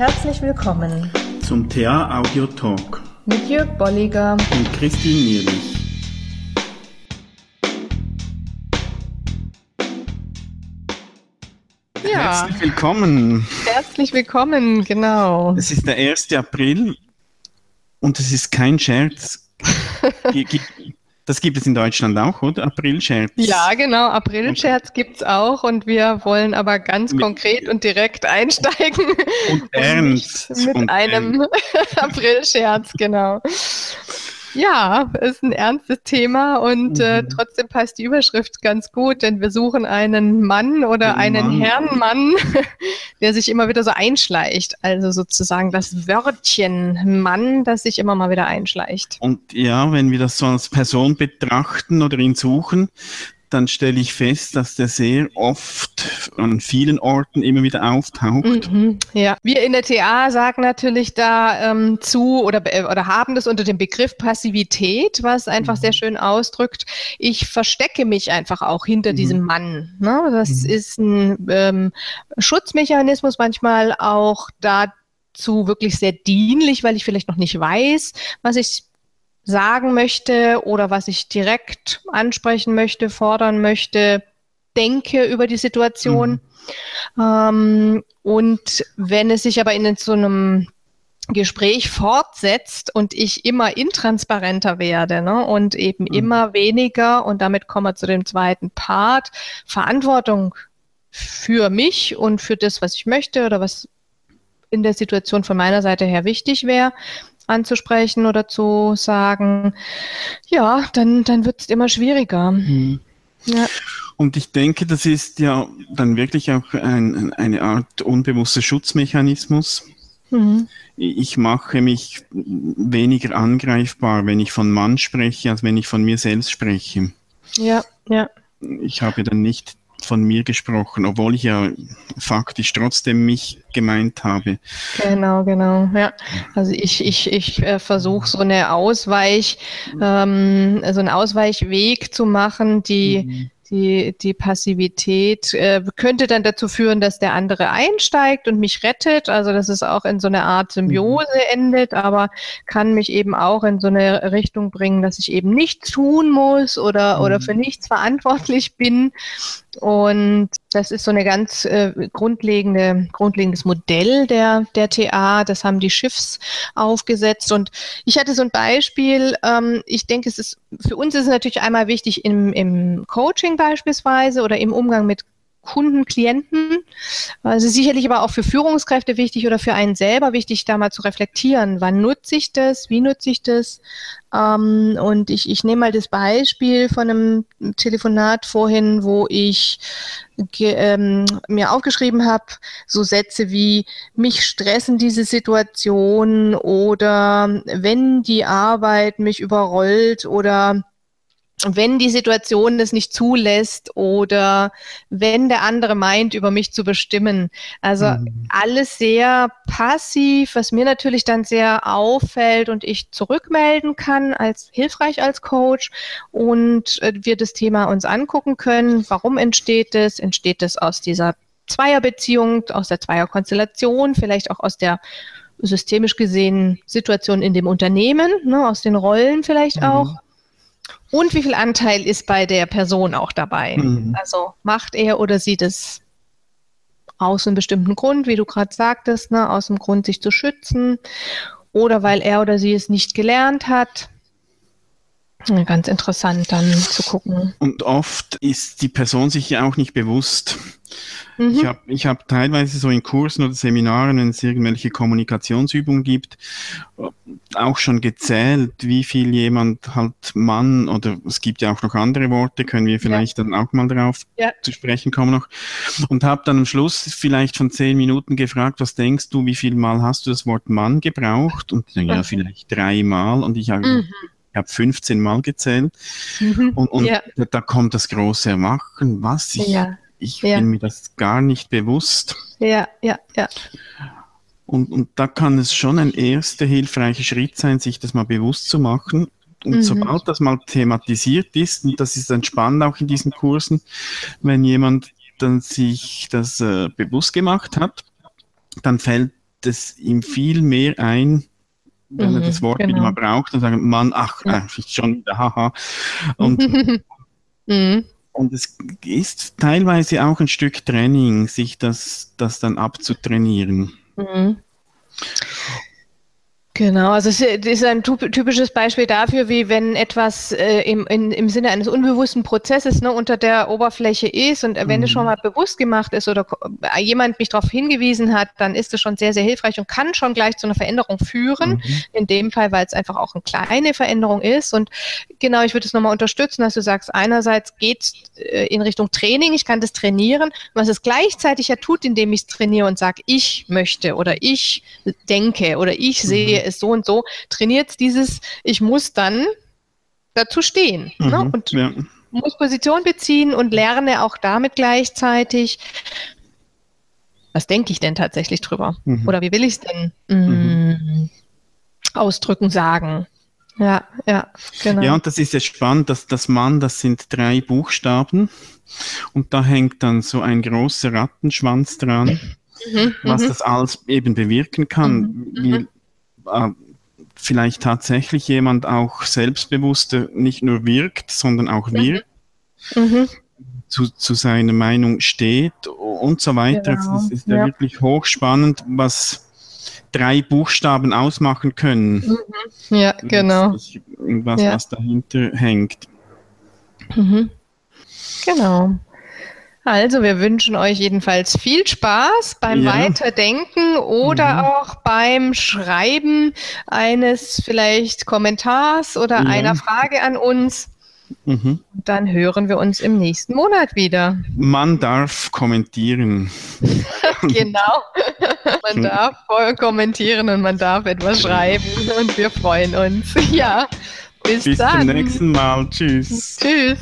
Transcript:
Herzlich willkommen zum TA Audio Talk mit Jörg Bolliger und Christine Nierlich. Ja. Herzlich willkommen. Herzlich willkommen, genau. Es ist der 1. April und es ist kein Scherz. Das gibt es in Deutschland auch, oder? Aprilscherz. Ja, genau, Aprilscherz gibt es auch und wir wollen aber ganz mit, konkret und direkt einsteigen. Und ernst. mit und einem Aprilscherz, genau. Ja, ist ein ernstes Thema und äh, mhm. äh, trotzdem passt die Überschrift ganz gut, denn wir suchen einen Mann oder Ein einen Mann. Herrenmann, der sich immer wieder so einschleicht. Also sozusagen das Wörtchen Mann, das sich immer mal wieder einschleicht. Und ja, wenn wir das so als Person betrachten oder ihn suchen, dann stelle ich fest, dass der sehr oft an vielen Orten immer wieder auftaucht. Mhm, ja, wir in der TA sagen natürlich da ähm, zu oder, oder haben das unter dem Begriff Passivität, was einfach mhm. sehr schön ausdrückt. Ich verstecke mich einfach auch hinter mhm. diesem Mann. Ne? Das mhm. ist ein ähm, Schutzmechanismus, manchmal auch dazu wirklich sehr dienlich, weil ich vielleicht noch nicht weiß, was ich sagen möchte oder was ich direkt ansprechen möchte, fordern möchte, denke über die Situation. Mhm. Ähm, und wenn es sich aber in so einem Gespräch fortsetzt und ich immer intransparenter werde ne, und eben mhm. immer weniger, und damit kommen wir zu dem zweiten Part, Verantwortung für mich und für das, was ich möchte oder was in der Situation von meiner Seite her wichtig wäre, anzusprechen oder zu sagen, ja, dann, dann wird es immer schwieriger. Mhm. Ja. Und ich denke, das ist ja dann wirklich auch ein, eine Art unbewusster Schutzmechanismus. Mhm. Ich mache mich weniger angreifbar, wenn ich von Mann spreche, als wenn ich von mir selbst spreche. Ja, ja. Ich habe dann nicht von mir gesprochen, obwohl ich ja faktisch trotzdem mich gemeint habe. Genau, genau, ja. Also ich, ich, ich äh, versuche so eine Ausweich, ähm, so einen Ausweichweg zu machen, die mhm die, die Passivität äh, könnte dann dazu führen, dass der andere einsteigt und mich rettet. Also dass es auch in so eine Art Symbiose mhm. endet, aber kann mich eben auch in so eine Richtung bringen, dass ich eben nichts tun muss oder, mhm. oder für nichts verantwortlich bin. Und das ist so eine ganz äh, grundlegende, grundlegendes Modell der, der TA. Das haben die Schiffs aufgesetzt. Und ich hatte so ein Beispiel. Ähm, ich denke, es ist, für uns ist es natürlich einmal wichtig im, im Coaching beispielsweise oder im Umgang mit Kunden, Klienten. Also sicherlich aber auch für Führungskräfte wichtig oder für einen selber wichtig, da mal zu reflektieren. Wann nutze ich das? Wie nutze ich das? Ähm, und ich, ich nehme mal das Beispiel von einem Telefonat vorhin, wo ich ähm, mir aufgeschrieben habe, so Sätze wie mich stressen diese Situation oder wenn die Arbeit mich überrollt oder wenn die Situation das nicht zulässt oder wenn der andere meint, über mich zu bestimmen. Also mhm. alles sehr passiv, was mir natürlich dann sehr auffällt und ich zurückmelden kann als hilfreich als Coach und äh, wir das Thema uns angucken können. Warum entsteht es? Entsteht es aus dieser Zweierbeziehung, aus der Zweierkonstellation, vielleicht auch aus der systemisch gesehen Situation in dem Unternehmen, ne, aus den Rollen vielleicht mhm. auch und wie viel Anteil ist bei der Person auch dabei? Mhm. Also macht er oder sie das aus einem bestimmten Grund, wie du gerade sagtest, ne, aus dem Grund, sich zu schützen oder weil er oder sie es nicht gelernt hat. Ganz interessant dann zu gucken. Und oft ist die Person sich ja auch nicht bewusst. Mhm. Ich habe ich hab teilweise so in Kursen oder Seminaren, wenn es irgendwelche Kommunikationsübungen gibt, auch schon gezählt, wie viel jemand halt Mann oder es gibt ja auch noch andere Worte, können wir vielleicht ja. dann auch mal darauf ja. zu sprechen kommen noch. Und habe dann am Schluss vielleicht von zehn Minuten gefragt, was denkst du, wie viel Mal hast du das Wort Mann gebraucht? Und ja, vielleicht dreimal. Und ich habe mhm ich habe 15 Mal gezählt mhm. und, und ja. da kommt das große Erwachen, was ich, ja. ich ja. bin mir das gar nicht bewusst. Ja, ja, ja. Und, und da kann es schon ein erster hilfreicher Schritt sein, sich das mal bewusst zu machen. Und mhm. sobald das mal thematisiert ist, und das ist dann spannend auch in diesen Kursen, wenn jemand dann sich das äh, bewusst gemacht hat, dann fällt es ihm viel mehr ein, wenn mhm, er das Wort genau. wieder mal braucht und sagen, Mann, ach, äh, schon wieder, haha. Und, mhm. und es ist teilweise auch ein Stück Training, sich das, das dann abzutrainieren. Mhm. Genau, also es ist ein typisches Beispiel dafür, wie wenn etwas äh, im, in, im Sinne eines unbewussten Prozesses ne, unter der Oberfläche ist und wenn mhm. es schon mal bewusst gemacht ist oder äh, jemand mich darauf hingewiesen hat, dann ist es schon sehr, sehr hilfreich und kann schon gleich zu einer Veränderung führen. Mhm. In dem Fall, weil es einfach auch eine kleine Veränderung ist. Und genau, ich würde es nochmal unterstützen, dass du sagst, einerseits geht äh, in Richtung Training, ich kann das trainieren, was es gleichzeitig ja tut, indem ich es trainiere und sage, ich möchte oder ich denke oder ich sehe mhm ist so und so, trainiert dieses, ich muss dann dazu stehen ne? mhm, ne? und ja. muss Position beziehen und lerne auch damit gleichzeitig, was denke ich denn tatsächlich drüber? Mhm. Oder wie will ich es denn mhm. ausdrücken, sagen? Ja, ja, genau. Ja, und das ist ja spannend, dass das Mann, das sind drei Buchstaben und da hängt dann so ein großer Rattenschwanz dran, mhm, was mhm. das alles eben bewirken kann. Mhm, wie, äh, vielleicht tatsächlich jemand auch selbstbewusster nicht nur wirkt, sondern auch mhm. wirkt, mhm. zu, zu seiner Meinung steht und so weiter. Genau. Das ist ja, ja, wirklich hochspannend, was drei Buchstaben ausmachen können. Mhm. Ja, genau. Was, ja. was dahinter hängt. Mhm. Genau. Also, wir wünschen euch jedenfalls viel Spaß beim ja. Weiterdenken oder mhm. auch beim Schreiben eines vielleicht Kommentars oder ja. einer Frage an uns. Mhm. Dann hören wir uns im nächsten Monat wieder. Man darf kommentieren. genau. man darf voll kommentieren und man darf etwas schreiben und wir freuen uns. Ja, bis, bis dann. Bis zum nächsten Mal. Tschüss. Tschüss.